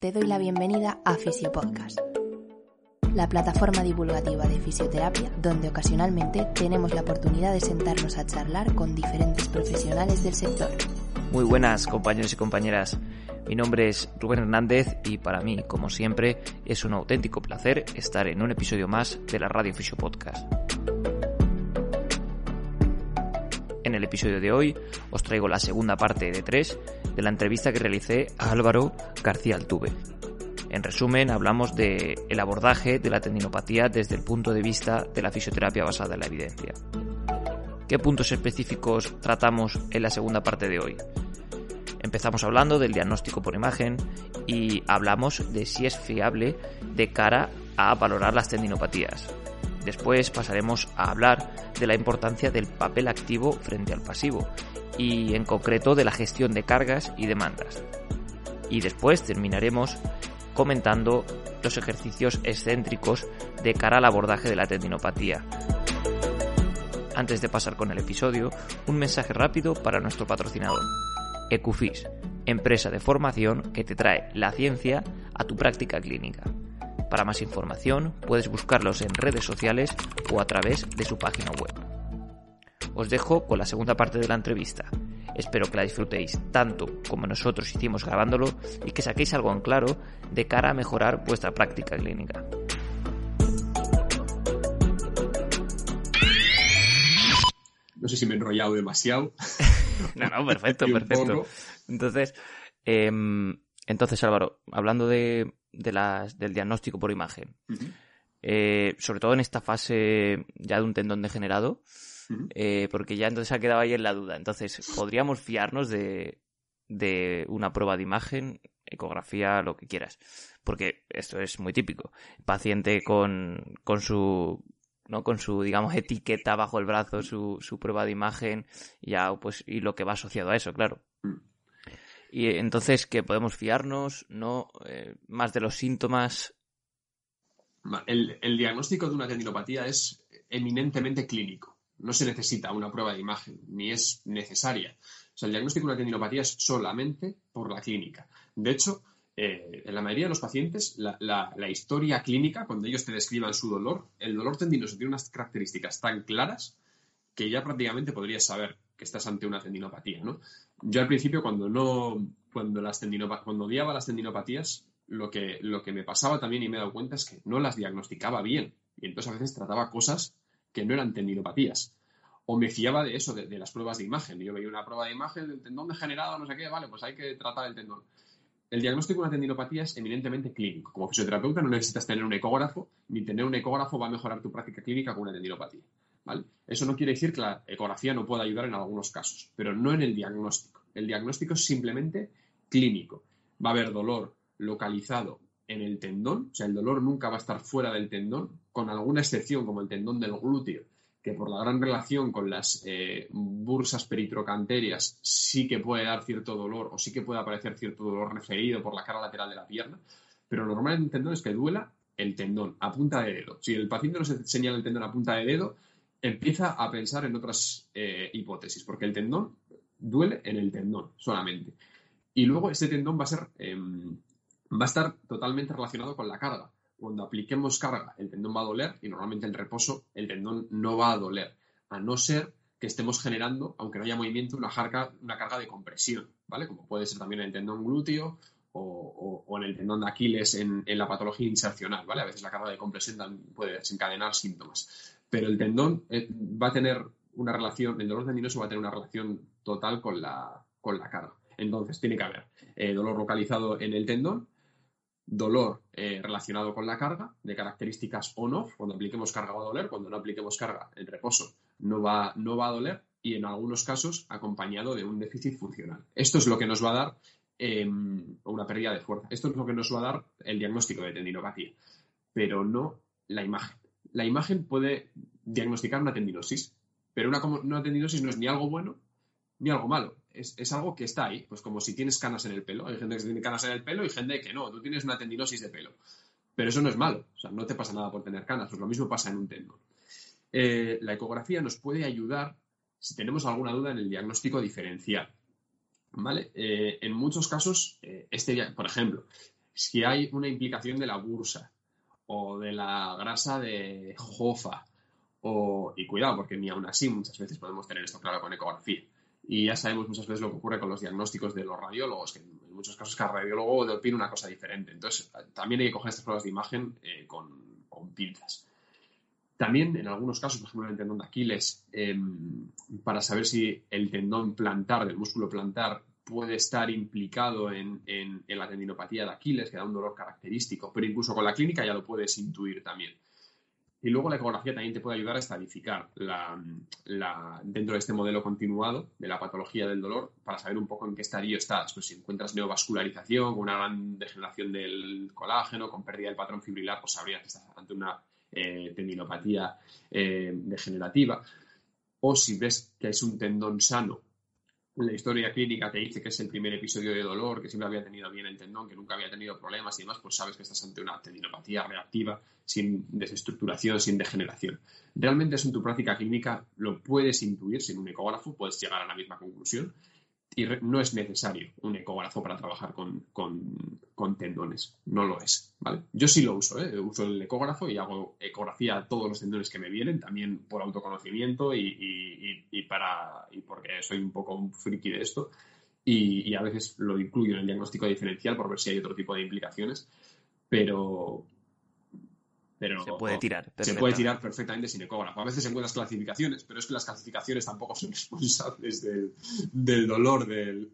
te doy la bienvenida a Fisiopodcast, la plataforma divulgativa de fisioterapia donde ocasionalmente tenemos la oportunidad de sentarnos a charlar con diferentes profesionales del sector. Muy buenas compañeros y compañeras, mi nombre es Rubén Hernández y para mí, como siempre, es un auténtico placer estar en un episodio más de la Radio Fisiopodcast. En el episodio de hoy os traigo la segunda parte de tres de la entrevista que realicé a Álvaro García Altuve. En resumen, hablamos de abordaje de la tendinopatía desde el punto de vista de la fisioterapia basada en la evidencia. ¿Qué puntos específicos tratamos en la segunda parte de hoy? Empezamos hablando del diagnóstico por imagen y hablamos de si es fiable de cara a valorar las tendinopatías. Después pasaremos a hablar de la importancia del papel activo frente al pasivo y en concreto de la gestión de cargas y demandas. Y después terminaremos comentando los ejercicios excéntricos de cara al abordaje de la tendinopatía. Antes de pasar con el episodio, un mensaje rápido para nuestro patrocinador, Ecufis, empresa de formación que te trae la ciencia a tu práctica clínica. Para más información puedes buscarlos en redes sociales o a través de su página web. Os dejo con la segunda parte de la entrevista. Espero que la disfrutéis tanto como nosotros hicimos grabándolo y que saquéis algo en claro de cara a mejorar vuestra práctica clínica. No sé si me he enrollado demasiado. no, no, perfecto, perfecto. Entonces, em, entonces Álvaro, hablando de, las, del diagnóstico por imagen. Eh, sobre todo en esta fase ya de un tendón degenerado, eh, porque ya entonces ha quedado ahí en la duda. Entonces, ¿podríamos fiarnos de, de una prueba de imagen, ecografía, lo que quieras? Porque esto es muy típico. Paciente con, con su ¿no? Con su, digamos, etiqueta bajo el brazo, su, su prueba de imagen, ya, pues, y lo que va asociado a eso, claro. Y entonces, ¿qué podemos fiarnos? ¿No? Eh, más de los síntomas. El, el, diagnóstico de una tendinopatía es eminentemente clínico. No se necesita una prueba de imagen, ni es necesaria. O sea, el diagnóstico de una tendinopatía es solamente por la clínica. De hecho, eh, en la mayoría de los pacientes, la, la, historia clínica, cuando ellos te describan su dolor, el dolor tendinoso tiene unas características tan claras que ya prácticamente podrías saber que estás ante una tendinopatía, ¿no? Yo al principio, cuando no, cuando las cuando odiaba las tendinopatías, lo que, lo que me pasaba también y me he dado cuenta es que no las diagnosticaba bien. Y entonces a veces trataba cosas que no eran tendinopatías. O me fiaba de eso, de, las pruebas de imagen. Yo veía una prueba de imagen del tendón degenerado, no sé qué, vale, pues hay que tratar el tendón. El diagnóstico de una tendinopatía es eminentemente clínico. Como fisioterapeuta no necesitas tener un ecógrafo, ni tener un ecógrafo va a mejorar tu práctica clínica con una tendinopatía. Eso no quiere decir que la ecografía no pueda ayudar en algunos casos, pero no en el diagnóstico. El diagnóstico es simplemente clínico. Va a haber dolor localizado en el tendón, o sea, el dolor nunca va a estar fuera del tendón, con alguna excepción como el tendón del glúteo, que por la gran relación con las eh, bursas peritrocanterias sí que puede dar cierto dolor o sí que puede aparecer cierto dolor referido por la cara lateral de la pierna, pero lo normal en el tendón es que duela el tendón a punta de dedo. Si el paciente nos señala el tendón a punta de dedo, empieza a pensar en otras eh, hipótesis, porque el tendón duele en el tendón solamente. Y luego ese tendón va a ser, em, va a estar totalmente relacionado con la carga. Cuando apliquemos carga, el tendón va a doler y normalmente en reposo el tendón no va a doler, a no ser que estemos generando, aunque no haya movimiento, una carga, una carga de compresión, ¿vale? Como puede ser también en el tendón glúteo o, en el tendón de Aquiles en, la patología insercional, ¿vale? A veces la carga de compresión puede desencadenar síntomas pero el tendón eh, va a tener una relación, el dolor tendinoso va a tener una relación total con la, con la carga. Entonces, tiene que haber eh, dolor localizado en el tendón, dolor eh, relacionado con la carga, de características on-off, cuando apliquemos carga va a doler, cuando no apliquemos carga en reposo no va, no va a doler, y en algunos casos acompañado de un déficit funcional. Esto es lo que nos va a dar em, una pérdida de fuerza. Esto es lo que nos va a dar el diagnóstico de tendinopatía, pero no la imagen la imagen puede diagnosticar una tendinosis, pero una, tendinosis no es ni algo bueno ni algo malo. Es, algo que está ahí, pues como si tienes canas en el pelo. Hay gente que tiene canas en el pelo y gente que no, tú tienes una tendinosis de pelo. Pero eso no es malo, o sea, no te pasa nada por tener canas, pues lo mismo pasa en un tendón. Eh, la ecografía nos puede ayudar si tenemos alguna duda en el diagnóstico diferencial. ¿Vale? Eh, en muchos casos, eh, este, por ejemplo, si hay una implicación de la bursa o de la grasa de jofa, o, y cuidado, porque ni aún así muchas veces podemos tener esto claro con ecografía. Y ya sabemos muchas veces lo que ocurre con los diagnósticos de los radiólogos, que en muchos casos cada radiólogo opina una cosa diferente. Entonces, también hay que coger estas pruebas de imagen eh, con, con, pinzas. También, en algunos casos, por ejemplo, en el tendón de Aquiles, em, para saber si el tendón plantar, del músculo plantar, puede estar implicado en, la tendinopatía de Aquiles, que da un dolor característico, pero incluso con la clínica ya lo puedes intuir también. Y luego la ecografía también te puede ayudar a estadificar dentro de este modelo continuado de la patología del dolor para saber un poco en qué estadio estás. Pues si encuentras neovascularización, con una gran degeneración del colágeno, con pérdida del patrón fibrilar, pues sabrías que estás ante una eh, tendinopatía eh, degenerativa. O si ves que es un tendón sano la historia clínica te dice que es el primer episodio de dolor, que siempre había tenido bien el tendón, que nunca había tenido problemas y demás, pues sabes que estás ante una tendinopatía reactiva, sin desestructuración, sin degeneración. Realmente eso en tu práctica clínica lo puedes intuir sin un ecógrafo, puedes llegar a la misma conclusión, y no es necesario un ecógrafo para trabajar con, tendones, no lo es, ¿vale? Yo sí lo uso, ¿eh? uso el ecógrafo y hago ecografía a todos los tendones que me vienen, también por autoconocimiento y, para, y porque soy un poco un friki de esto y, a veces lo incluyo en el diagnóstico diferencial por ver si hay otro tipo de implicaciones, pero, se puede tirar. Se puede tirar perfectamente sin ecógrafo. A veces encuentras clasificaciones, pero es que las clasificaciones tampoco son responsables del, dolor del,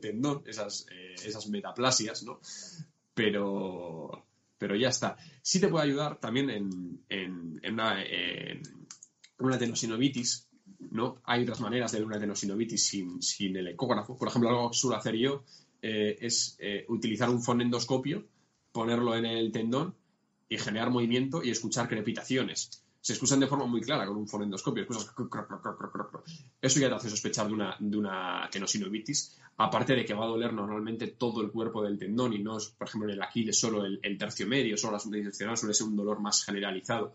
tendón, esas, eh, esas metaplasias, ¿no? Pero, pero ya está. Sí te puede ayudar también en, en, una, una tenosinovitis, ¿no? Hay otras maneras de una tenosinovitis sin, sin el ecógrafo. Por ejemplo, algo que suelo hacer yo eh, es eh, utilizar un fonendoscopio, ponerlo en el tendón y generar movimiento y escuchar crepitaciones. Se escuchan de forma muy clara con un fonendoscopio. Eso ya te hace sospechar de una, de una aparte de que va a doler normalmente todo el cuerpo del tendón y no es, por ejemplo, en el Aquiles solo el, tercio medio, solo la subdireccional suele ser un dolor más generalizado.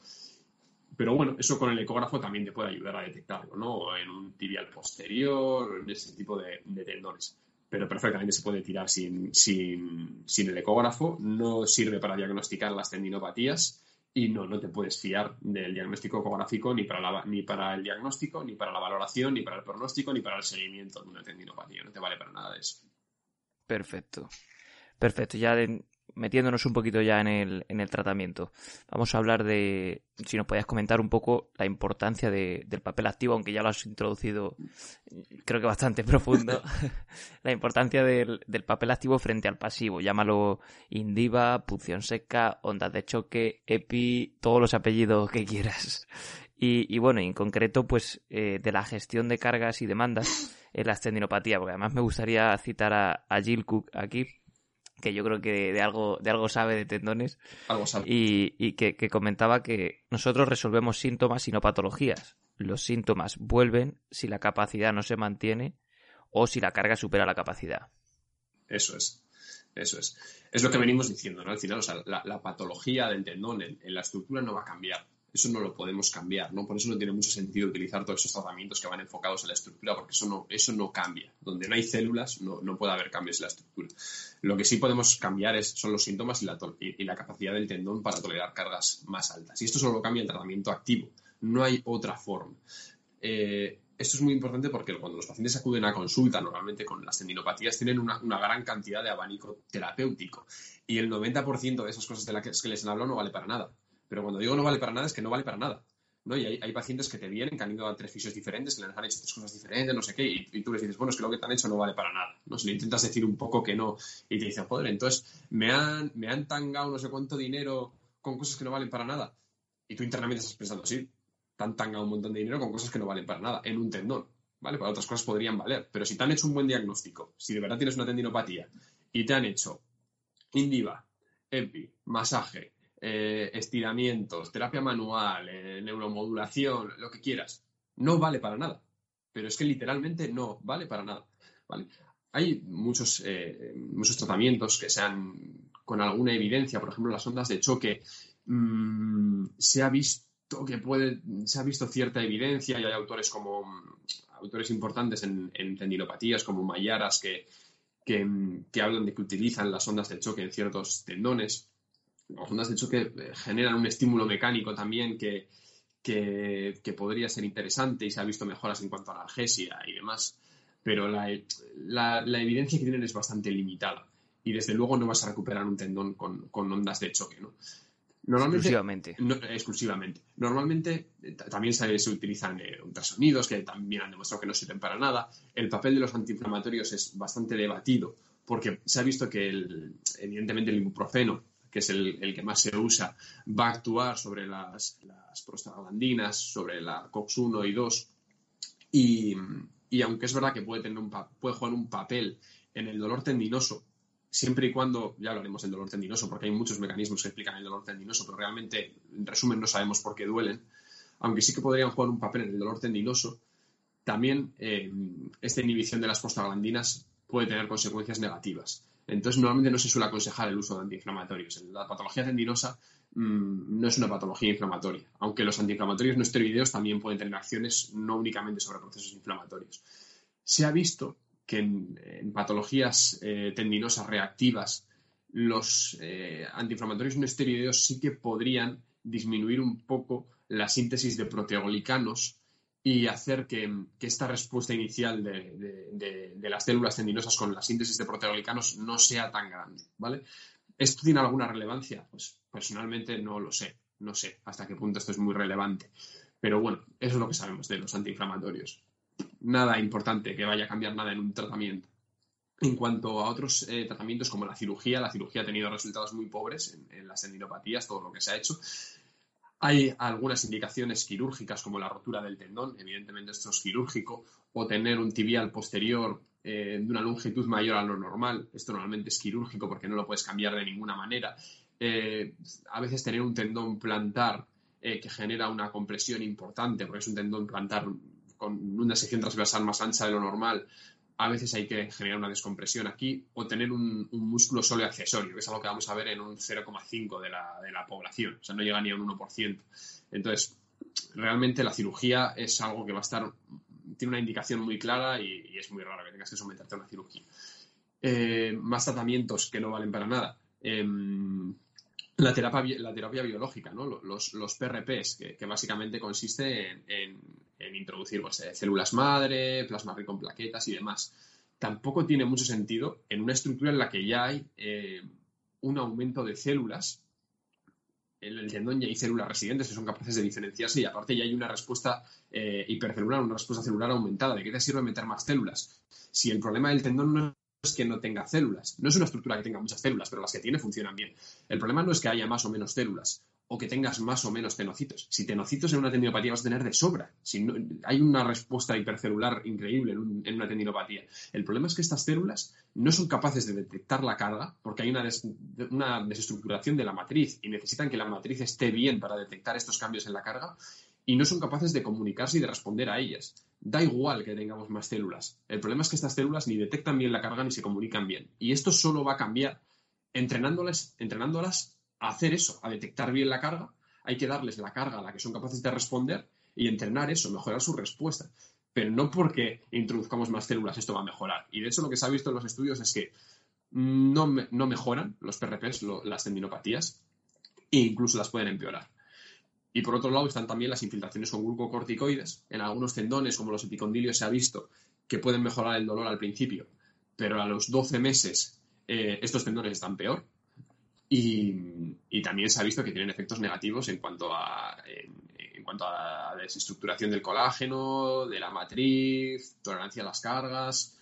Pero bueno, eso con el ecógrafo también te puede ayudar a detectarlo, ¿no? En un tibial posterior, en ese tipo de tendones pero perfectamente se puede tirar sin, el ecógrafo. No sirve para diagnosticar las tendinopatías y no, no te puedes fiar del diagnóstico ecográfico ni para, ni para el diagnóstico, ni para la valoración, ni para el pronóstico, ni para el seguimiento de una tendinopatía. No te vale para nada de eso. Perfecto. Perfecto. Ya metiéndonos un poquito ya en el, en el tratamiento, vamos a hablar de, si nos podías comentar un poco la importancia del papel activo, aunque ya lo has introducido, creo que bastante profundo, la importancia del, papel activo frente al pasivo, llámalo Indiva, punción seca, ondas de choque, EPI, todos los apellidos que quieras. Y, bueno, en concreto, pues eh, de la gestión de cargas y demandas en la tendinopatía, porque además me gustaría citar a, a Jill Cook aquí, que yo creo que de, algo, de algo sabe de tendones. Algo sabe. Y, que, comentaba que nosotros resolvemos síntomas y no patologías. Los síntomas vuelven si la capacidad no se mantiene o si la carga supera la capacidad. Eso es. Eso es. Es lo que venimos diciendo, ¿no? Al final, o sea, la, patología del tendón en, la estructura no va a cambiar eso no lo podemos cambiar, ¿no? Por eso no tiene mucho sentido utilizar todos esos tratamientos que van enfocados en la estructura, porque eso no, eso no cambia. Donde no hay células, no, no puede haber cambios en la estructura. Lo que sí podemos cambiar es, son los síntomas y la, y la capacidad del tendón para tolerar cargas más altas. Y esto solo cambia el tratamiento activo. No hay otra forma. Eh, esto es muy importante porque cuando los pacientes acuden a consulta, normalmente con las tendinopatías, tienen una, una gran cantidad de abanico terapéutico. Y el 90% de esas cosas de las que les han hablado no vale para nada. Pero cuando digo no vale para nada, es que no vale para nada. ¿no? Y hay, pacientes que te vienen, que han ido a tres fisios diferentes, que les han hecho tres cosas diferentes, no sé qué, y, tú les dices, bueno, es que lo que te han hecho no vale para nada. ¿no? Si le intentas decir un poco que no, y te dicen, joder, entonces me han, me han tangado no sé cuánto dinero con cosas que no valen para nada. Y tú internamente estás pensando, sí, te han tangado un montón de dinero con cosas que no valen para nada, en un tendón. ¿Vale? Para otras cosas podrían valer. Pero si te han hecho un buen diagnóstico, si de verdad tienes una tendinopatía y te han hecho Indiva, EPI, masaje, eh, estiramientos, terapia manual, eh, neuromodulación, lo que quieras, no vale para nada. Pero es que literalmente no vale para nada. Hay muchos, eh, muchos tratamientos que sean con alguna evidencia, por ejemplo, las ondas de choque, mm, se ha visto que puede, se ha visto cierta evidencia y hay autores como autores importantes en, en tendinopatías como Mayaras que, que, hablan de que utilizan las ondas de choque en ciertos tendones. Ondas de choque eh, generan un estímulo mecánico también que, que, podría ser interesante y se ha visto mejoras en cuanto a analgesia y demás, pero la, la, evidencia que tienen es bastante limitada y desde luego no vas a recuperar un tendón con, con ondas de choque. ¿no? Normalmente, exclusivamente. exclusivamente. Normalmente eh, también se, utilizan eh, ultrasonidos que también han demostrado que no sirven para nada. El papel de los antiinflamatorios es bastante debatido porque se ha visto que el, evidentemente el ibuprofeno, que es el, que más se usa, va a actuar sobre las, prostaglandinas, sobre la COX-1 y 2 y, y, aunque es verdad que puede, tener un, puede jugar un papel en el dolor tendinoso siempre y cuando, ya hablaremos del dolor tendinoso, porque hay muchos mecanismos que explican el dolor tendinoso, pero realmente, en resumen, no sabemos por qué duelen, aunque sí que podrían jugar un papel en el dolor tendinoso, también eh, esta inhibición de las prostaglandinas puede tener consecuencias negativas. Entonces, normalmente no se suele aconsejar el uso de antiinflamatorios. La patología tendinosa mm, no es una patología inflamatoria, aunque los antiinflamatorios no esteroideos también pueden tener acciones no únicamente sobre procesos inflamatorios. Se ha visto que en, patologías eh, tendinosas reactivas los eh, antiinflamatorios no esteroideos sí que podrían disminuir un poco la síntesis de proteoglicanos y hacer que, esta respuesta inicial de, las células tendinosas con la síntesis de proteoglicanos no sea tan grande, ¿vale? ¿Esto tiene alguna relevancia? Pues personalmente no lo sé, no sé hasta qué punto esto es muy relevante. Pero bueno, eso es lo que sabemos de los antiinflamatorios nada importante que vaya a cambiar nada en un tratamiento. En cuanto a otros eh, tratamientos como la cirugía, la cirugía ha tenido resultados muy pobres en, las tendinopatías, todo lo que se ha hecho. Hay algunas indicaciones quirúrgicas como la rotura del tendón, evidentemente esto es quirúrgico, o tener un tibial posterior eh, de una longitud mayor a lo normal, esto normalmente es quirúrgico porque no lo puedes cambiar de ninguna manera. Eh, a veces tener un tendón plantar que genera una compresión importante, porque es un tendón plantar con una sección transversal más ancha de lo normal, a veces hay que generar una descompresión aquí o tener un, músculo solo accesorio, que es algo que vamos a ver en un 0,5 de la, de la población, o sea, no llega ni a un 1%. Entonces, realmente la cirugía es algo que va a estar, tiene una indicación muy clara y, es muy raro que tengas que someterte a una cirugía. Eh, más tratamientos que no valen para nada. Em, la terapia, la terapia biológica, ¿no? los, los PRPs, que, básicamente consiste en, introducir pues, eh, células madre, plasma rico en plaquetas y demás. Tampoco tiene mucho sentido en una estructura en la que ya hay eh, un aumento de células. En el tendón ya hay células residentes que son capaces de diferenciarse y aparte ya hay una respuesta eh, hipercelular, una respuesta celular aumentada. ¿De qué te sirve meter más células? Si el problema del tendón no es que no tenga células. No es una estructura que tenga muchas células, pero las que tiene funcionan bien. El problema no es que haya más o menos células o que tengas más o menos tenocitos. Si tenocitos en una tendinopatía vas a tener de sobra. Si hay una respuesta hipercelular increíble en, una tendinopatía. El problema es que estas células no son capaces de detectar la carga porque hay una, una desestructuración de la matriz y necesitan que la matriz esté bien para detectar estos cambios en la carga y no son capaces de comunicarse y de responder a ellas. Da igual que tengamos más células. El problema es que estas células ni detectan bien la carga ni se comunican bien. Y esto solo va a cambiar entrenándolas, entrenándolas a hacer eso, a detectar bien la carga. Hay que darles la carga a la que son capaces de responder y entrenar eso, mejorar su respuesta. Pero no porque introduzcamos más células esto va a mejorar. Y de hecho lo que se ha visto en los estudios es que no, no mejoran los PRPs, las tendinopatías, e incluso las pueden empeorar. Y por otro lado están también las infiltraciones con glucocorticoides. En algunos tendones, como los epicondilios, se ha visto que pueden mejorar el dolor al principio, pero a los 12 meses eh, estos tendones están peor. Y, también se ha visto que tienen efectos negativos en cuanto a, en, cuanto a desestructuración del colágeno, de la matriz, tolerancia a las cargas.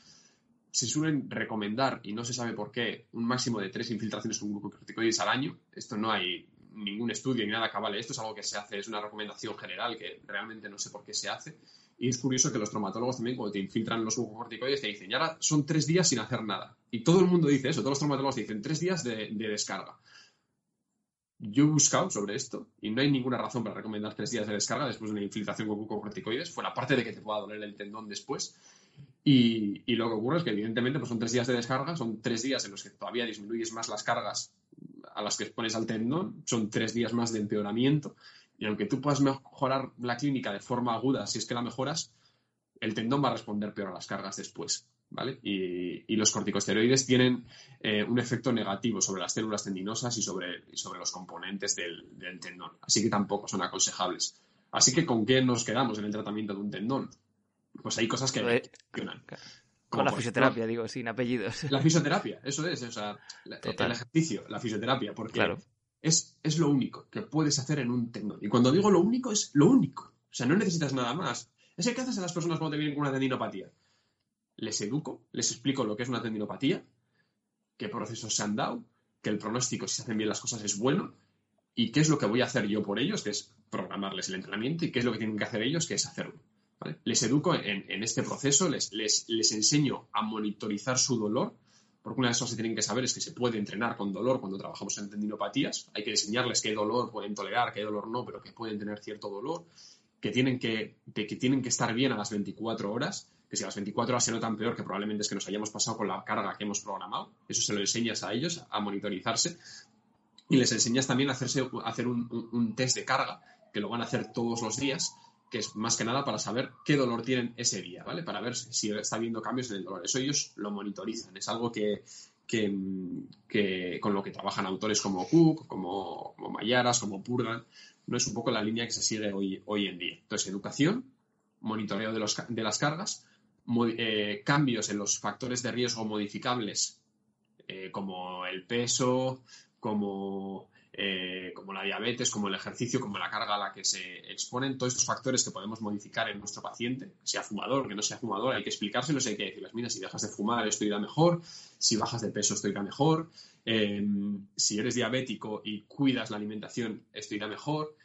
Se suelen recomendar, y no se sabe por qué, un máximo de tres infiltraciones con glucocorticoides al año. Esto no hay ningún estudio ni nada cabal. Esto es algo que se hace, es una recomendación general que realmente no sé por qué se hace. Y es curioso que los traumatólogos también, cuando te infiltran los glucocorticoides, te dicen, y ahora son tres días sin hacer nada. Y todo el mundo dice eso, todos los traumatólogos dicen tres días de, descarga. Yo he buscado sobre esto y no hay ninguna razón para recomendar tres días de descarga después de una infiltración con glucocorticoides, fuera parte de que te pueda doler el tendón después. Y, lo que ocurre es que, evidentemente, pues son tres días de descarga, son tres días en los que todavía disminuyes más las cargas a las que expones al tendón, son tres días más de empeoramiento. Y aunque tú puedas mejorar la clínica de forma aguda, si es que la mejoras, el tendón va a responder peor a las cargas después. ¿vale? Y, los corticosteroides tienen eh, un efecto negativo sobre las células tendinosas y sobre, sobre los componentes del, tendón. Así que tampoco son aconsejables. Así que, ¿con qué nos quedamos en el tratamiento de un tendón? Pues hay cosas que funcionan. Con la fisioterapia, digo, sin apellidos. La fisioterapia, eso es. O sea, el ejercicio, la fisioterapia, porque es, es lo único que puedes hacer en un tendón. Y cuando digo lo único, es lo único. O sea, no necesitas nada más. Es el que haces a las personas cuando te vienen con una tendinopatía les educo, les explico lo que es una tendinopatía, qué procesos se han dado, que el pronóstico, si se hacen bien las cosas, es bueno, y qué es lo que voy a hacer yo por ellos, que es programarles el entrenamiento, y qué es lo que tienen que hacer ellos, que es hacerlo. Les educo en, este proceso, les, enseño a monitorizar su dolor, porque una de las cosas que tienen que saber es que se puede entrenar con dolor cuando trabajamos en tendinopatías. Hay que enseñarles qué dolor pueden tolerar, qué dolor no, pero que pueden tener cierto dolor, que tienen que, que tienen que estar bien a las 24 horas que si a las 24 horas se notan peor, que probablemente es que nos hayamos pasado con la carga que hemos programado. Eso se lo enseñas a ellos, a monitorizarse. Y les enseñas también a hacerse, hacer un, test de carga, que lo van a hacer todos los días, que es más que nada para saber qué dolor tienen ese día, ¿vale? Para ver si está habiendo cambios en el dolor. Eso ellos lo monitorizan. Es algo que, con lo que trabajan autores como Cook, como, Mayaras, como Purgan. No es un poco la línea que se sigue hoy, hoy en día. Entonces, educación, monitoreo de, los, de las cargas eh, cambios en los factores de riesgo modificables, eh, como el peso, como, eh, como la diabetes, como el ejercicio, como la carga a la que se exponen, todos estos factores que podemos modificar en nuestro paciente, sea fumador, que no sea fumador, hay que explicárselos, hay que decirles, mira, si dejas de fumar esto irá mejor, si bajas de peso esto irá mejor, si eres diabético y cuidas la alimentación esto irá mejor,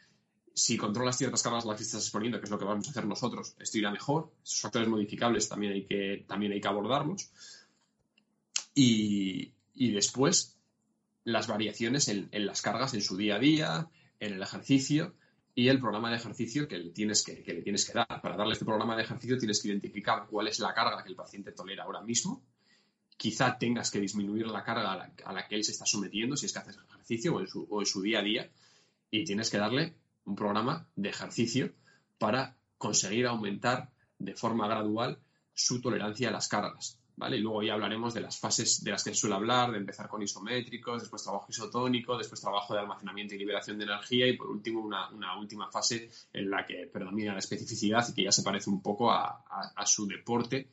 si controlas ciertas cargas a las que estás exponiendo, que es lo que vamos a hacer nosotros, esto irá mejor. Esos factores modificables también hay que, también hay que abordarlos. Y, después, las variaciones en, las cargas en su día a día, en el ejercicio y el programa de ejercicio que le, tienes que, le tienes que dar. Para darle este programa de ejercicio tienes que identificar cuál es la carga que el paciente tolera ahora mismo. Quizá tengas que disminuir la carga a la, que él se está sometiendo si es que haces ejercicio o en, su, o en su día a día. Y tienes que darle un programa de ejercicio para conseguir aumentar de forma gradual su tolerancia a las cargas. ¿Vale? Y luego ya hablaremos de las fases de las que suele hablar, de empezar con isométricos, después trabajo isotónico, después trabajo de almacenamiento y liberación de energía y por último una, última fase en la que predomina la especificidad y que ya se parece un poco a, su deporte.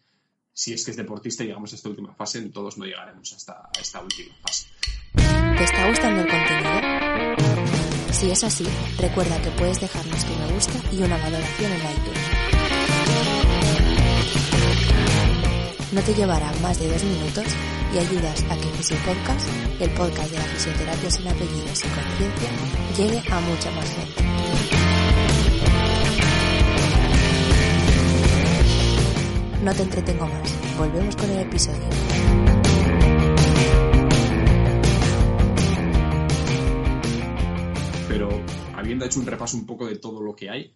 Si es que es deportista y llegamos a esta última fase, todos no llegaremos hasta a esta última fase. ¿Te está gustando el contenido? Si es así, recuerda que puedes dejarnos que me gusta y una valoración en iTunes. No te llevará más de dos minutos y ayudas a que Fisio Podcast, el podcast de la fisioterapia sin apellidos y conciencia, llegue a mucha más gente. No te entretengo más, volvemos con el episodio. habiendo hecho un repaso un poco de todo lo que hay,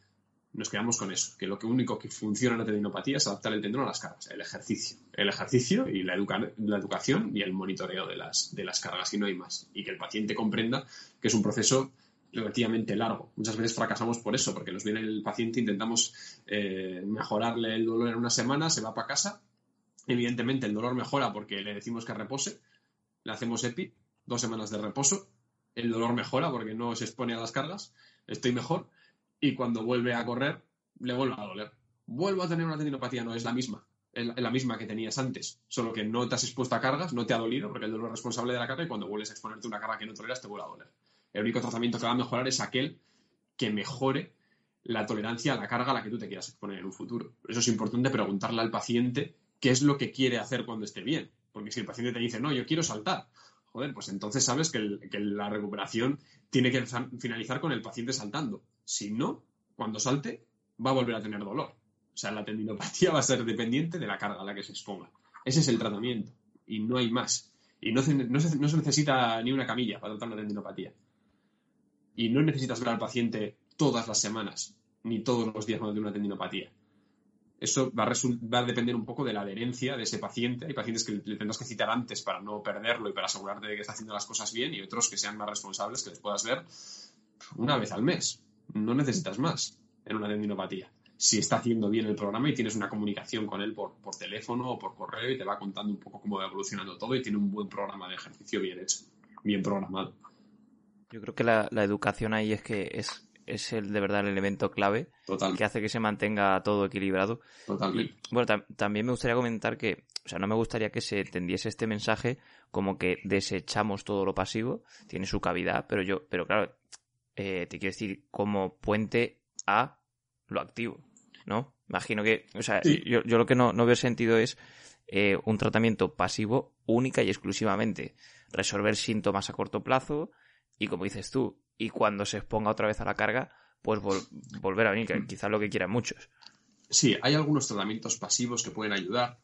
nos quedamos con eso, que lo que único que funciona en la tendinopatía es adaptar el tendón a las cargas, el ejercicio. El ejercicio y la, educación y el monitoreo de las, de las cargas, y no hay más. Y que el paciente comprenda que es un proceso relativamente largo. Muchas veces fracasamos por eso, porque nos viene el paciente, intentamos eh, mejorarle el dolor en una semana, se va para casa. Evidentemente el dolor mejora porque le decimos que repose, le hacemos EPI, dos semanas de reposo, el dolor mejora porque no se expone a las cargas, estoy mejor y cuando vuelve a correr le vuelve a doler. Vuelvo a tener una tendinopatía, no es la misma, es la misma que tenías antes, solo que no te has expuesto a cargas, no te ha dolido porque el dolor es responsable de la carga y cuando vuelves a exponerte una carga que no toleras te vuelve a doler. El único tratamiento que va a mejorar es aquel que mejore la tolerancia a la carga a la que tú te quieras exponer en un futuro. Por eso es importante preguntarle al paciente qué es lo que quiere hacer cuando esté bien. Porque si el paciente te dice, no, yo quiero saltar, pues entonces sabes que, la recuperación tiene que finalizar con el paciente saltando. Si no, cuando salte, va a volver a tener dolor. O sea, la tendinopatía va a ser dependiente de la carga a la que se exponga. Ese es el tratamiento y no hay más. Y no, se, necesita ni una camilla para tratar una tendinopatía. Y no necesitas ver al paciente todas las semanas, ni todos los días cuando tiene una tendinopatía eso va a, depender un poco de la adherencia de ese paciente. Hay pacientes que le tendrás que citar antes para no perderlo y para asegurarte de que está haciendo las cosas bien y otros que sean más responsables que les puedas ver una vez al mes. No necesitas más en una tendinopatía. si está haciendo bien el programa y tienes una comunicación con él por, por teléfono o por correo y te va contando un poco cómo va evolucionando todo y tiene un buen programa de ejercicio bien hecho, bien programado. Yo creo que la, la educación ahí es que es es el de verdad el elemento clave Total. que hace que se mantenga todo equilibrado. Totalmente. Y, bueno, tam también me gustaría comentar que, o sea, no me gustaría que se entendiese este mensaje como que desechamos todo lo pasivo, tiene su cavidad, pero yo, pero claro, eh, te quiero decir como puente a lo activo, ¿no? Imagino que, o sea, Sí. yo, yo lo que no, no veo sentido es eh, un tratamiento pasivo única y exclusivamente. Resolver síntomas a corto plazo y, como dices tú, y cuando se exponga otra vez a la carga, pues vol- volver a venir, que quizás lo que quieran muchos. Sí, hay algunos tratamientos pasivos que pueden ayudar.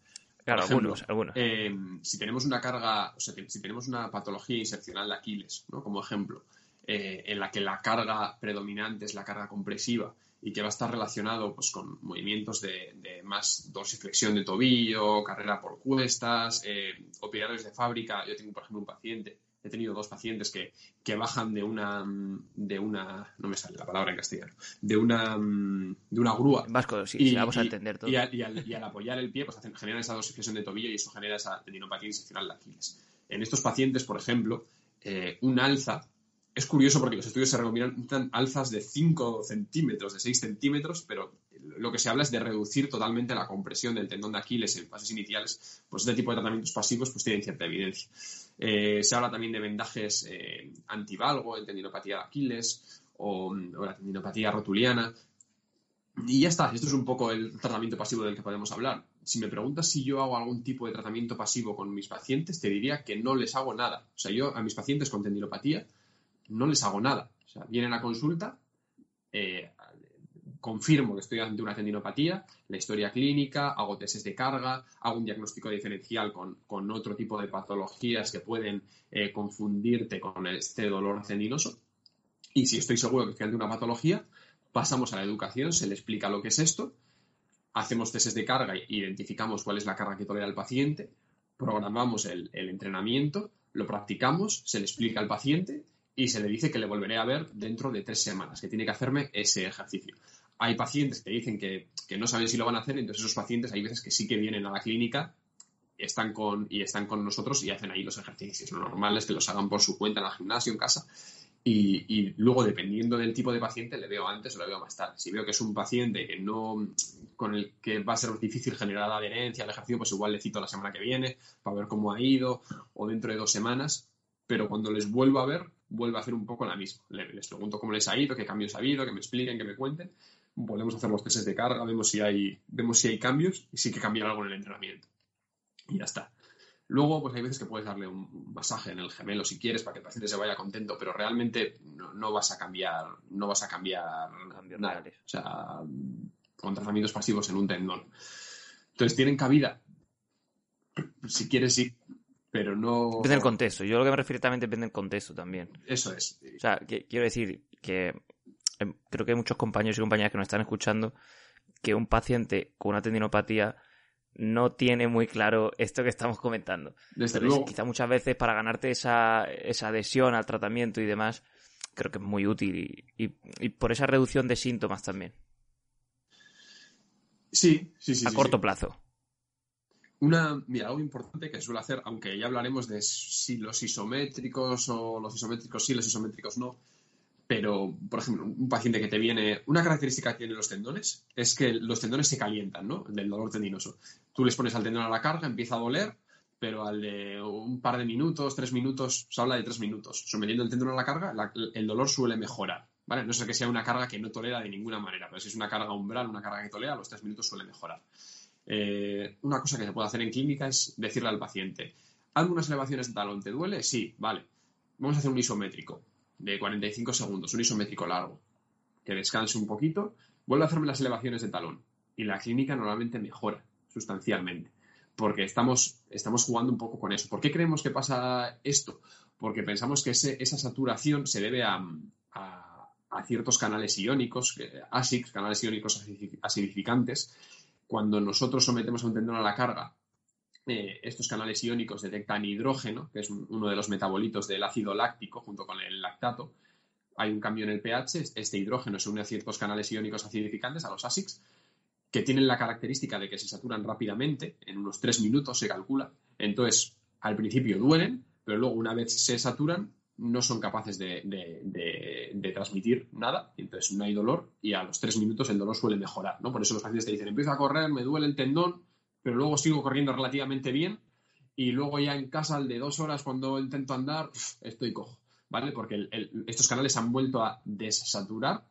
Claro, ejemplo, algunos, algunos. Eh, si tenemos una carga, o sea, si tenemos una patología insercional de Aquiles, ¿no? como ejemplo, eh, en la que la carga predominante es la carga compresiva y que va a estar relacionado pues, con movimientos de, de más dorsiflexión de tobillo, carrera por cuestas, eh, operarios de fábrica. Yo tengo, por ejemplo, un paciente, he tenido dos pacientes que, que bajan de una, de una, no me sale la palabra en castellano, de una, de una grúa Vasco, sí, sí, vamos a entender todo. y y al- y al apoyar el pie, pues hacen- generan esa dorsiflexión de tobillo y eso genera esa tendinopatía insercional de Aquiles. En estos pacientes, por ejemplo, eh, un alza, es curioso porque los estudios se recomiendan alzas de 5 centímetros, de 6 centímetros, pero lo que se habla es de reducir totalmente la compresión del tendón de Aquiles en fases iniciales. Pues este tipo de tratamientos pasivos pues tienen cierta evidencia. Eh, se habla también de vendajes eh, antivalgo en tendinopatía de Aquiles o, o la tendinopatía rotuliana. Y ya está, esto es un poco el tratamiento pasivo del que podemos hablar. Si me preguntas si yo hago algún tipo de tratamiento pasivo con mis pacientes, te diría que no les hago nada. O sea, yo a mis pacientes con tendinopatía no les hago nada. O sea, vienen a consulta, eh, confirmo que estoy ante una tendinopatía, la historia clínica, hago testes de carga, hago un diagnóstico diferencial con, con otro tipo de patologías que pueden eh, confundirte con este dolor tendinoso. Y si estoy seguro que estoy ante una patología, pasamos a la educación, se le explica lo que es esto, hacemos testes de carga e identificamos cuál es la carga que tolera el paciente, programamos el entrenamiento, lo practicamos, se le explica al paciente y se le dice que le volveré a ver dentro de tres semanas, que tiene que hacerme ese ejercicio. Hay pacientes que dicen que, que no saben si lo van a hacer, entonces esos pacientes hay veces que sí que vienen a la clínica están con, y están con nosotros y hacen ahí los ejercicios. Lo normal es que los hagan por su cuenta en el gimnasio, en casa. Y, y luego, dependiendo del tipo de paciente, le veo antes o le veo más tarde. Si veo que es un paciente que no, con el que va a ser difícil generar adherencia al ejercicio, pues igual le cito la semana que viene para ver cómo ha ido o dentro de dos semanas. Pero cuando les vuelvo a ver, vuelvo a hacer un poco la misma. Le- Les pregunto cómo les ha ido, qué cambios ha habido, que me expliquen, que me cuenten. Volvemos a hacer los testes de carga, vemos si hay, vemos si hay cambios y si hay que cambiar algo en el entrenamiento. Y ya está. Luego, pues hay veces que puedes darle un masaje en el gemelo si quieres para que el paciente se vaya contento, pero realmente no, no vas a cambiar, no vas a cambiar Cambios nada. reales. O sea, con tratamientos pasivos en un tendón. Entonces, ¿tienen cabida? Si quieres, sí, pero no... Depende del contexto. Yo lo que me refiero también depende del contexto también. Eso es. O sea, que- quiero decir que eh, creo que hay muchos compañeros y compañeras que nos están escuchando que un paciente con una tendinopatía no tiene muy claro esto que estamos comentando. Desde Entonces, luego, quizá muchas veces para ganarte esa, esa adhesión al tratamiento y demás, creo que es muy útil y, y- y por esa reducción de síntomas también, sí, sí, sí. a sí, corto sí. plazo. Una, mira, algo importante que suele hacer, aunque ya hablaremos de si los isométricos o los isométricos sí, los isométricos no, pero, por ejemplo, un paciente que te viene, una característica que tienen los tendones es que los tendones se calientan, ¿no? Del dolor tendinoso. Tú les pones al tendón a la carga, empieza a doler, pero al de un par de minutos, tres minutos, se habla de tres minutos, sometiendo el tendón a la carga, el dolor suele mejorar, ¿vale? No sé que sea una carga que no tolera de ninguna manera, pero si es una carga umbral, una carga que tolera, los tres minutos suele mejorar. Eh, una cosa que se puede hacer en clínica es decirle al paciente, hazme unas elevaciones de talón, ¿te duele? Sí, vale. Vamos a hacer un isométrico de 45 segundos, un isométrico largo. Que descanse un poquito, vuelve a hacerme las elevaciones de talón. Y la clínica normalmente mejora sustancialmente. Porque estamos, estamos jugando un poco con eso. ¿Por qué creemos que pasa esto? Porque pensamos que esa saturación se debe a, a- ciertos canales iónicos, ASICs, canales iónicos acidifi- acidificantes. Cuando nosotros sometemos a un tendón a la carga, eh, estos canales iónicos detectan hidrógeno, que es un- uno de los metabolitos del ácido láctico junto con el lactato. Hay un cambio en el pH, este hidrógeno se une a ciertos canales iónicos acidificantes, a los ASICs, que tienen la característica de que se saturan rápidamente, en unos tres minutos se calcula. Entonces, al principio duelen, pero luego una vez se saturan, no son capaces de, transmitir nada, entonces no hay dolor y a los tres minutos el dolor suele mejorar, ¿no? Por eso los pacientes te dicen, empiezo a correr, me duele el tendón, pero luego sigo corriendo relativamente bien y luego ya en casa al de dos horas cuando intento andar, estoy cojo, ¿vale? Porque estos canales han vuelto a desaturar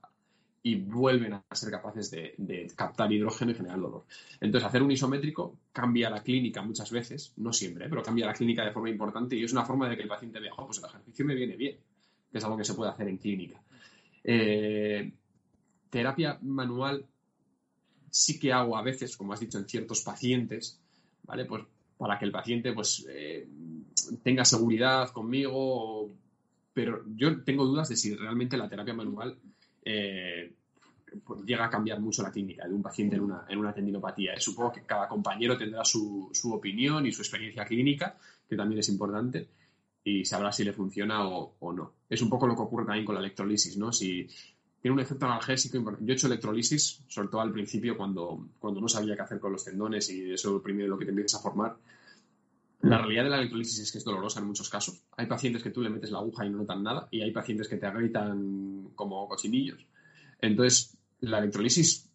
y vuelven a ser capaces de, captar hidrógeno y generar dolor. Entonces, hacer un isométrico cambia la clínica muchas veces, no siempre, pero cambia la clínica de forma importante y es una forma de que el paciente vea, pues el ejercicio me viene bien, que es algo que se puede hacer en clínica. Eh, terapia manual sí que hago a veces, como has dicho, en ciertos pacientes, ¿vale? Pues para que el paciente pues eh, tenga seguridad conmigo, pero yo tengo dudas de si realmente la terapia manual eh, llega a cambiar mucho la clínica de un paciente en una, en una tendinopatía. Supongo que cada compañero tendrá su, su, opinión y su experiencia clínica, que también es importante, y sabrá si le funciona o, no. Es un poco lo que ocurre también con la electrolisis, ¿no? Si tiene un efecto analgésico importante. Yo he hecho electrolisis, sobre todo al principio, cuando, cuando no sabía qué hacer con los tendones y eso es primero lo que te empiezas a formar. La realidad de la electrolisis es que es dolorosa en muchos casos. Hay pacientes que tú le metes la aguja y no notan nada, y hay pacientes que te agrietan como cochinillos. Entonces, la electrolisis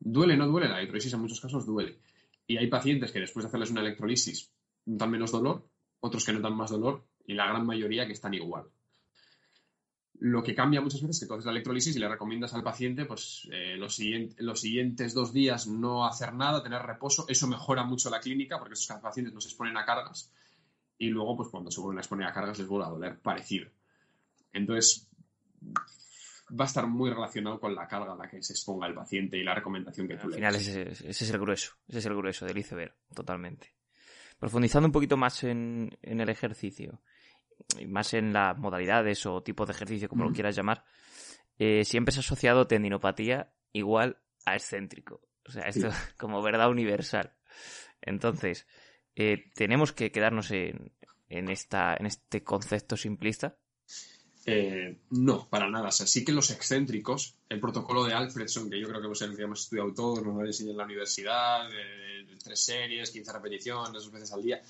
duele, no duele, la electrolisis en muchos casos duele. Y hay pacientes que después de hacerles una electrolisis notan menos dolor, otros que notan más dolor, y la gran mayoría que están igual. Lo que cambia muchas veces es que tú haces la electrolisis y le recomiendas al paciente, pues, eh, los, siguientes dos días no hacer nada, tener reposo. Eso mejora mucho la clínica porque esos pacientes no se exponen a cargas y luego, pues, cuando se vuelven a exponer a cargas les vuelve a doler parecido. Entonces, va a estar muy relacionado con la carga a la que se exponga el paciente y la recomendación que tú Al final, ese, es el grueso, ese es el grueso del iceberg, totalmente. Profundizando un poquito más en el ejercicio más en las modalidades o tipos de ejercicio, como lo quieras llamar, eh, siempre se ha asociado tendinopatía igual a excéntrico. O sea, esto como verdad universal. Entonces, eh, tenemos que quedarnos en, en, esta, en este concepto simplista. Eh, no, para nada. O sea, sí que los excéntricos, el protocolo de Alfredson, que yo creo que hemos, hemos estudiado todos, nos lo enseñado en la universidad, tres series, 15 repeticiones, dos veces al día,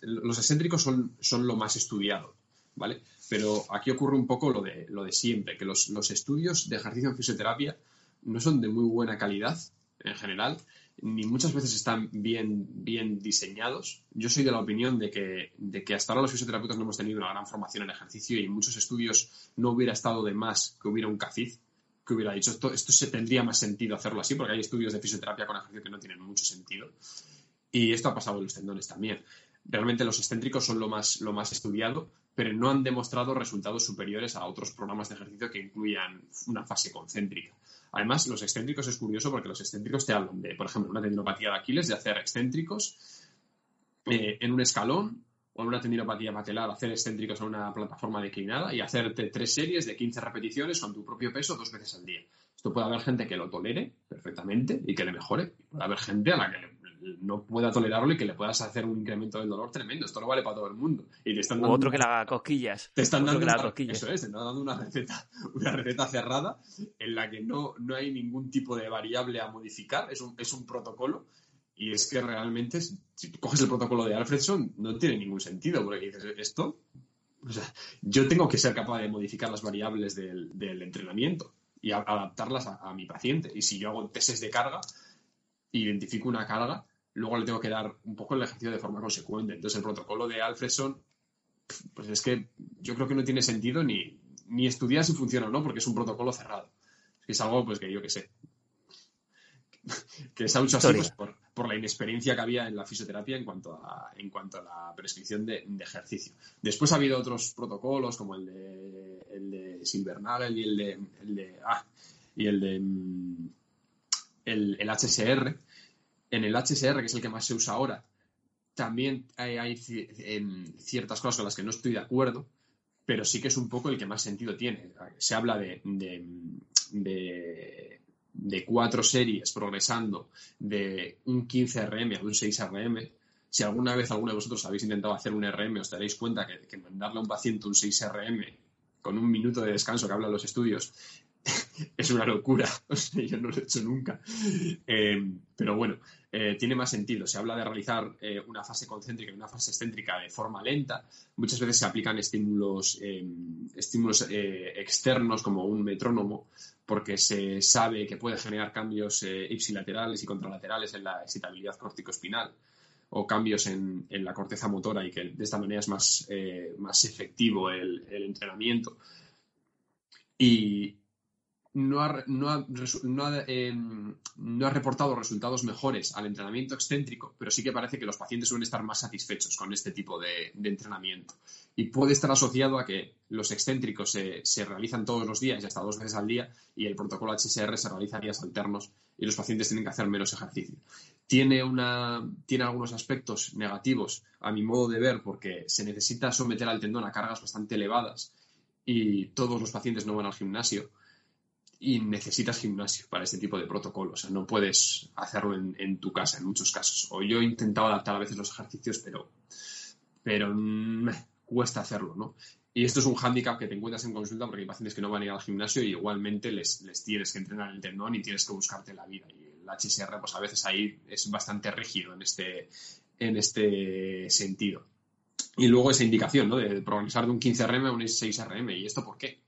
los excéntricos son, son lo más estudiado, ¿vale? Pero aquí ocurre un poco lo de, lo de siempre, que los, estudios de ejercicio en fisioterapia no son de muy buena calidad en general, ni muchas veces están bien, bien diseñados. Yo soy de la opinión de que, de que hasta ahora los fisioterapeutas no hemos tenido una gran formación en ejercicio y en muchos estudios no hubiera estado de más que hubiera un CACID que hubiera dicho esto, esto se tendría más sentido hacerlo así, porque hay estudios de fisioterapia con ejercicio que no tienen mucho sentido. Y esto ha pasado en los tendones también. Realmente los excéntricos son lo más, lo más estudiado, pero no han demostrado resultados superiores a otros programas de ejercicio que incluyan una fase concéntrica. Además, los excéntricos es curioso porque los excéntricos te hablan de, por ejemplo, una tendinopatía de Aquiles, de hacer excéntricos eh, en un escalón o en una tendinopatía patelar, hacer excéntricos en una plataforma declinada y hacerte tres series de 15 repeticiones con tu propio peso dos veces al día. Esto puede haber gente que lo tolere perfectamente y que le mejore. Puede haber gente a la que le no pueda tolerarlo y que le puedas hacer un incremento del dolor tremendo. Esto no vale para todo el mundo. Y te están dando otro que le haga cosquillas. Te están dando, Eso es, te están dando una receta, una receta cerrada en la que no, no hay ningún tipo de variable a modificar. Es un, es un protocolo. Y es que realmente, si tú coges el protocolo de Alfredson, no tiene ningún sentido, porque dices, esto, o sea, yo tengo que ser capaz de modificar las variables del, entrenamiento y adaptarlas a, a, mi paciente. Y si yo hago testes de carga, identifico una carga, luego le tengo que dar un poco el ejercicio de forma consecuente. Entonces el protocolo de Alfredson, pues es que yo creo que no tiene sentido ni, ni estudiar si funciona o no, porque es un protocolo cerrado. Es algo pues que yo que sé. que se ha hecho así pues, por, la inexperiencia que había en la fisioterapia en cuanto a, en cuanto a la prescripción de, ejercicio. Después ha habido otros protocolos como el de, el de Silvernagel y el de, el de, ah, y el de el, HSR. En el HSR, que es el que más se usa ahora, también hay, ciertas cosas con las que no estoy de acuerdo, pero sí que es un poco el que más sentido tiene. Se habla de, de, cuatro series progresando de un 15 RM a un 6 RM. Si alguna vez alguno de vosotros habéis intentado hacer un RM, os daréis cuenta que, que mandarle a un paciente un 6 RM con un minuto de descanso que hablan los estudios es una locura. yo no lo he hecho nunca. Eh, pero bueno, eh, tiene más sentido. Se habla de realizar eh, una fase concéntrica y una fase excéntrica de forma lenta. Muchas veces se aplican estímulos, estímulos externos como un metrónomo porque se sabe que puede generar cambios ipsilaterales y contralaterales en la excitabilidad corticoespinal o cambios en, la corteza motora y que de esta manera es más, más efectivo el, el entrenamiento. Y, no ha, em, no, ha, reportado resultados mejores al entrenamiento excéntrico, pero sí que parece que los pacientes suelen estar más satisfechos con este tipo de, entrenamiento. Y puede estar asociado a que los excéntricos se, realizan todos los días y hasta dos veces al día, y el protocolo HSR se realiza días alternos y los pacientes tienen que hacer menos ejercicio. Tiene, una, tiene algunos aspectos negativos, a mi modo de ver, porque se necesita someter al tendón a cargas bastante elevadas y todos los pacientes no van al gimnasio y necesitas gimnasio para este tipo de protocolo. O sea, no puedes hacerlo en, tu casa en muchos casos. O yo he intentado adaptar a veces los ejercicios, pero, pero mm, cuesta hacerlo, ¿no? Y esto es un hándicap que te encuentras en consulta porque hay pacientes que no van a ir al gimnasio y igualmente les, les tienes que entrenar el tendón y tienes que buscarte la vida. Y el HSR, pues a veces ahí es bastante rígido en este, en este sentido. Y luego esa indicación, ¿no? De progresar de un 15RM a un 6RM. ¿Y esto por qué?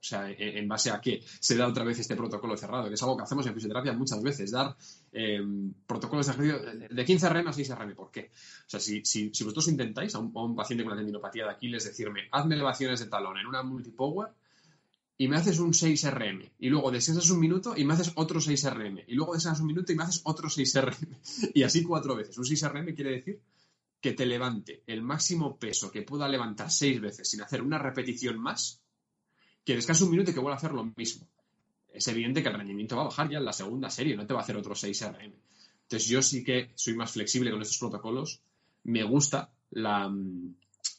O sea, ¿en base a qué se da otra vez este protocolo cerrado? Que es algo que hacemos en fisioterapia muchas veces, dar eh, protocolos de ejercicio de 15 RM a 6 RM. ¿Por qué? O sea, si, si, vosotros intentáis a un, paciente con una tendinopatía de Aquiles decirme, hazme elevaciones de talón en una multipower y me haces un 6 RM, y luego descansas un minuto y me haces otro 6 RM, y luego descansas un minuto y me haces otro 6 RM, y así cuatro veces. Un 6 RM quiere decir que te levante el máximo peso que pueda levantar seis veces sin hacer una repetición más que descanse un minuto y que vuelva a hacer lo mismo. Es evidente que el rendimiento va a bajar ya en la segunda serie, no te va a hacer otro 6 RM. Entonces yo sí que soy más flexible con estos protocolos. Me gusta la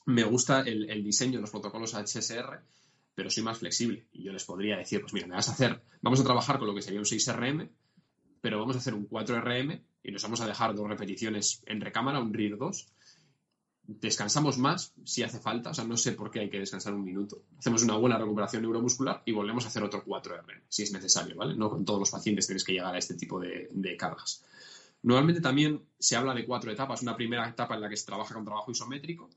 me gusta el, diseño de los protocolos HSR, pero soy más flexible. Y yo les podría decir, pues mira, me vas a hacer, vamos a trabajar con lo que sería un 6 RM, pero vamos a hacer un 4 RM y nos vamos a dejar dos repeticiones en recámara, un RIR 2, descansamos más si hace falta, o sea, no sé por qué hay que descansar un minuto. Hacemos una buena recuperación neuromuscular y volvemos a hacer otro 4R, si es necesario, ¿vale? No con todos los pacientes tienes que llegar a este tipo de, cargas. Normalmente también se habla de cuatro etapas. Una primera etapa en la que se trabaja con trabajo isométrico,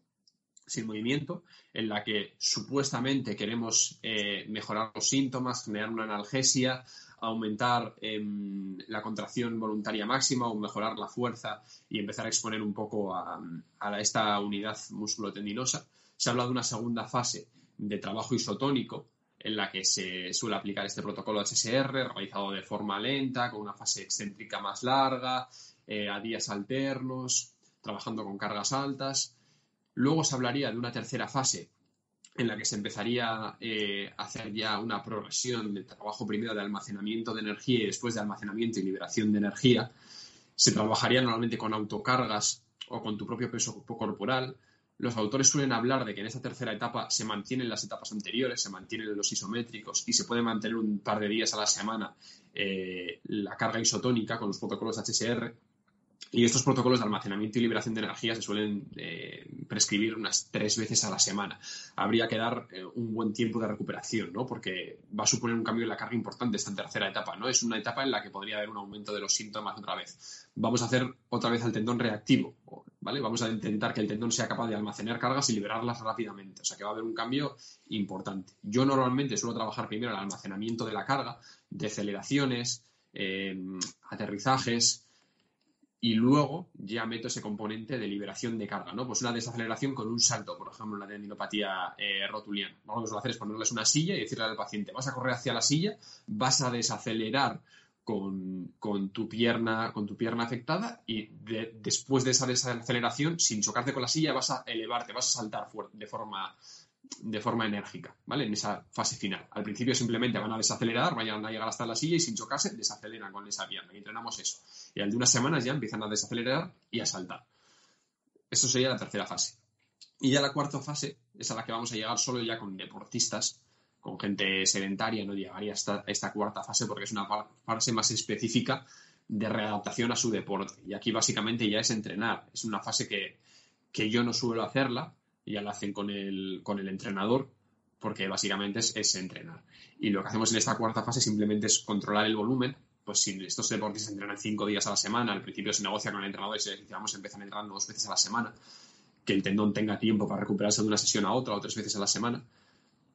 sin movimiento, en la que supuestamente queremos eh, mejorar los síntomas, generar una analgesia, aumentar em, la contracción voluntaria máxima o mejorar la fuerza y empezar a exponer un poco a, esta unidad músculo-tendinosa. Se habla de una segunda fase de trabajo isotónico en la que se suele aplicar este protocolo HSR realizado de forma lenta, con una fase excéntrica más larga, eh, a días alternos, trabajando con cargas altas. Luego se hablaría de una tercera fase en la que se empezaría eh, a hacer ya una progresión de trabajo primero de almacenamiento de energía y después de almacenamiento y liberación de energía. Se trabajaría normalmente con autocargas o con tu propio peso corporal. Los autores suelen hablar de que en esta tercera etapa se mantienen las etapas anteriores, se mantienen los isométricos y se puede mantener un par de días a la semana eh, la carga isotónica con los protocolos HSR y estos protocolos de almacenamiento y liberación de energía se suelen eh, prescribir unas tres veces a la semana. Habría que dar eh, un buen tiempo de recuperación, ¿no? Porque va a suponer un cambio en la carga importante esta tercera etapa, ¿no? Es una etapa en la que podría haber un aumento de los síntomas otra vez. Vamos a hacer otra vez al tendón reactivo, ¿vale? Vamos a intentar que el tendón sea capaz de almacenar cargas y liberarlas rápidamente. O sea que va a haber un cambio importante. Yo normalmente suelo trabajar primero el almacenamiento de la carga, deceleraciones, eh, aterrizajes, y luego ya meto ese componente de liberación de carga, ¿no? Pues una desaceleración con un salto, por ejemplo, la tendinopatía eh, rotuliana. Lo que a hacer es ponerles una silla y decirle al paciente, vas a correr hacia la silla, vas a desacelerar con, tu, pierna, con tu pierna afectada y después de esa desaceleración, sin chocarte con la silla, vas a elevarte, vas a saltar de forma de forma enérgica, ¿vale? En esa fase final. Al principio simplemente van a desacelerar, vayan a llegar hasta la silla y sin chocarse desaceleran con esa pierna. Y entrenamos eso. Y al de unas semanas ya empiezan a desacelerar y a saltar. Eso sería la tercera fase. Y ya la cuarta fase es a la que vamos a llegar solo ya con deportistas, con gente sedentaria, no llegaría hasta esta cuarta fase porque es una fase más específica de readaptación a su deporte. Y aquí básicamente ya es entrenar. Es una fase que, que yo no suelo hacerla, ya la hacen con el, con el entrenador, porque básicamente es, entrenar. Y lo que hacemos en esta cuarta fase simplemente es controlar el volumen. Pues si estos deportistas entrenan cinco días a la semana, al principio se negocia con el entrenador y se dice, vamos a entrenando dos veces a la semana, que el tendón tenga tiempo para recuperarse de una sesión a otra o tres veces a la semana,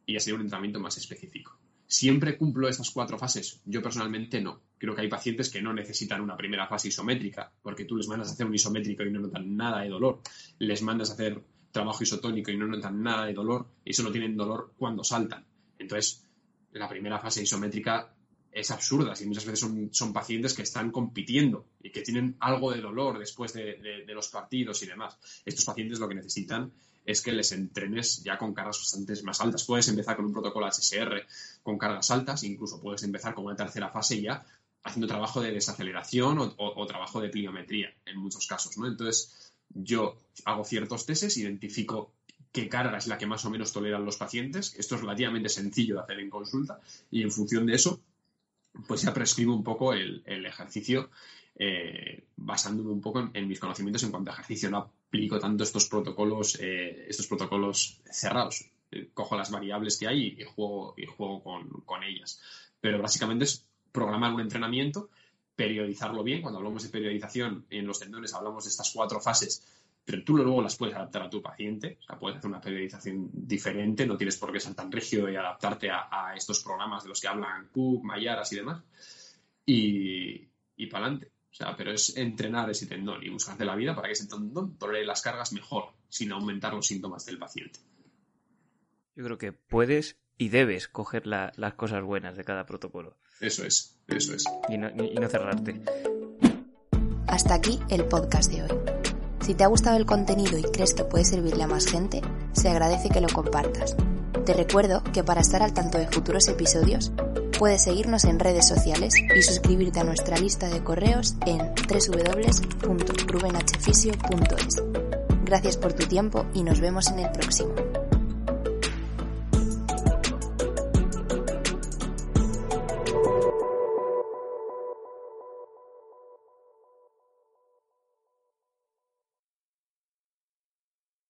y ya sería un entrenamiento más específico. ¿Siempre cumplo estas cuatro fases? Yo personalmente no. Creo que hay pacientes que no necesitan una primera fase isométrica, porque tú les mandas a hacer un isométrico y no notan nada de dolor. Les mandas a hacer trabajo isotónico y no notan nada de dolor y solo tienen dolor cuando saltan. Entonces, la primera fase isométrica es absurda, si muchas veces son, pacientes que están compitiendo y que tienen algo de dolor después de, los partidos y demás. Estos pacientes lo que necesitan es que les entrenes ya con cargas bastante más altas. Puedes empezar con un protocolo HSR con cargas altas, incluso puedes empezar con una tercera fase ya haciendo trabajo de desaceleración o, o trabajo de pliometría en muchos casos, ¿no? Entonces, yo hago ciertos testes, identifico qué carga es la que más o menos toleran los pacientes. Esto es relativamente sencillo de hacer en consulta y en función de eso, pues ya prescribo un poco el, ejercicio eh, basándome un poco en, mis conocimientos en cuanto a ejercicio. No aplico tanto estos protocolos, eh, estos protocolos cerrados. Eh, cojo las variables que hay y, juego, y juego con, con ellas. Pero básicamente es programar un entrenamiento periodizarlo bien. Cuando hablamos de periodización en los tendones hablamos de estas cuatro fases, pero tú luego las puedes adaptar a tu paciente. O sea, puedes hacer una periodización diferente, no tienes por qué ser tan rígido y adaptarte a, estos programas de los que hablan Cook, Mayaras y demás. Y, y para adelante. O sea, pero es entrenar ese tendón y buscarte la vida para que ese tendón tolere las cargas mejor, sin aumentar los síntomas del paciente. Yo creo que puedes y debes coger las cosas buenas de cada protocolo. Eso es, eso es. Y no, y no cerrarte. Hasta aquí el podcast de hoy. Si te ha gustado el contenido y crees que puede servirle a más gente, se agradece que lo compartas. Te recuerdo que para estar al tanto de futuros episodios, puedes seguirnos en redes sociales y suscribirte a nuestra lista de correos en www.rubenhfisio.es. Gracias por tu tiempo y nos vemos en el próximo.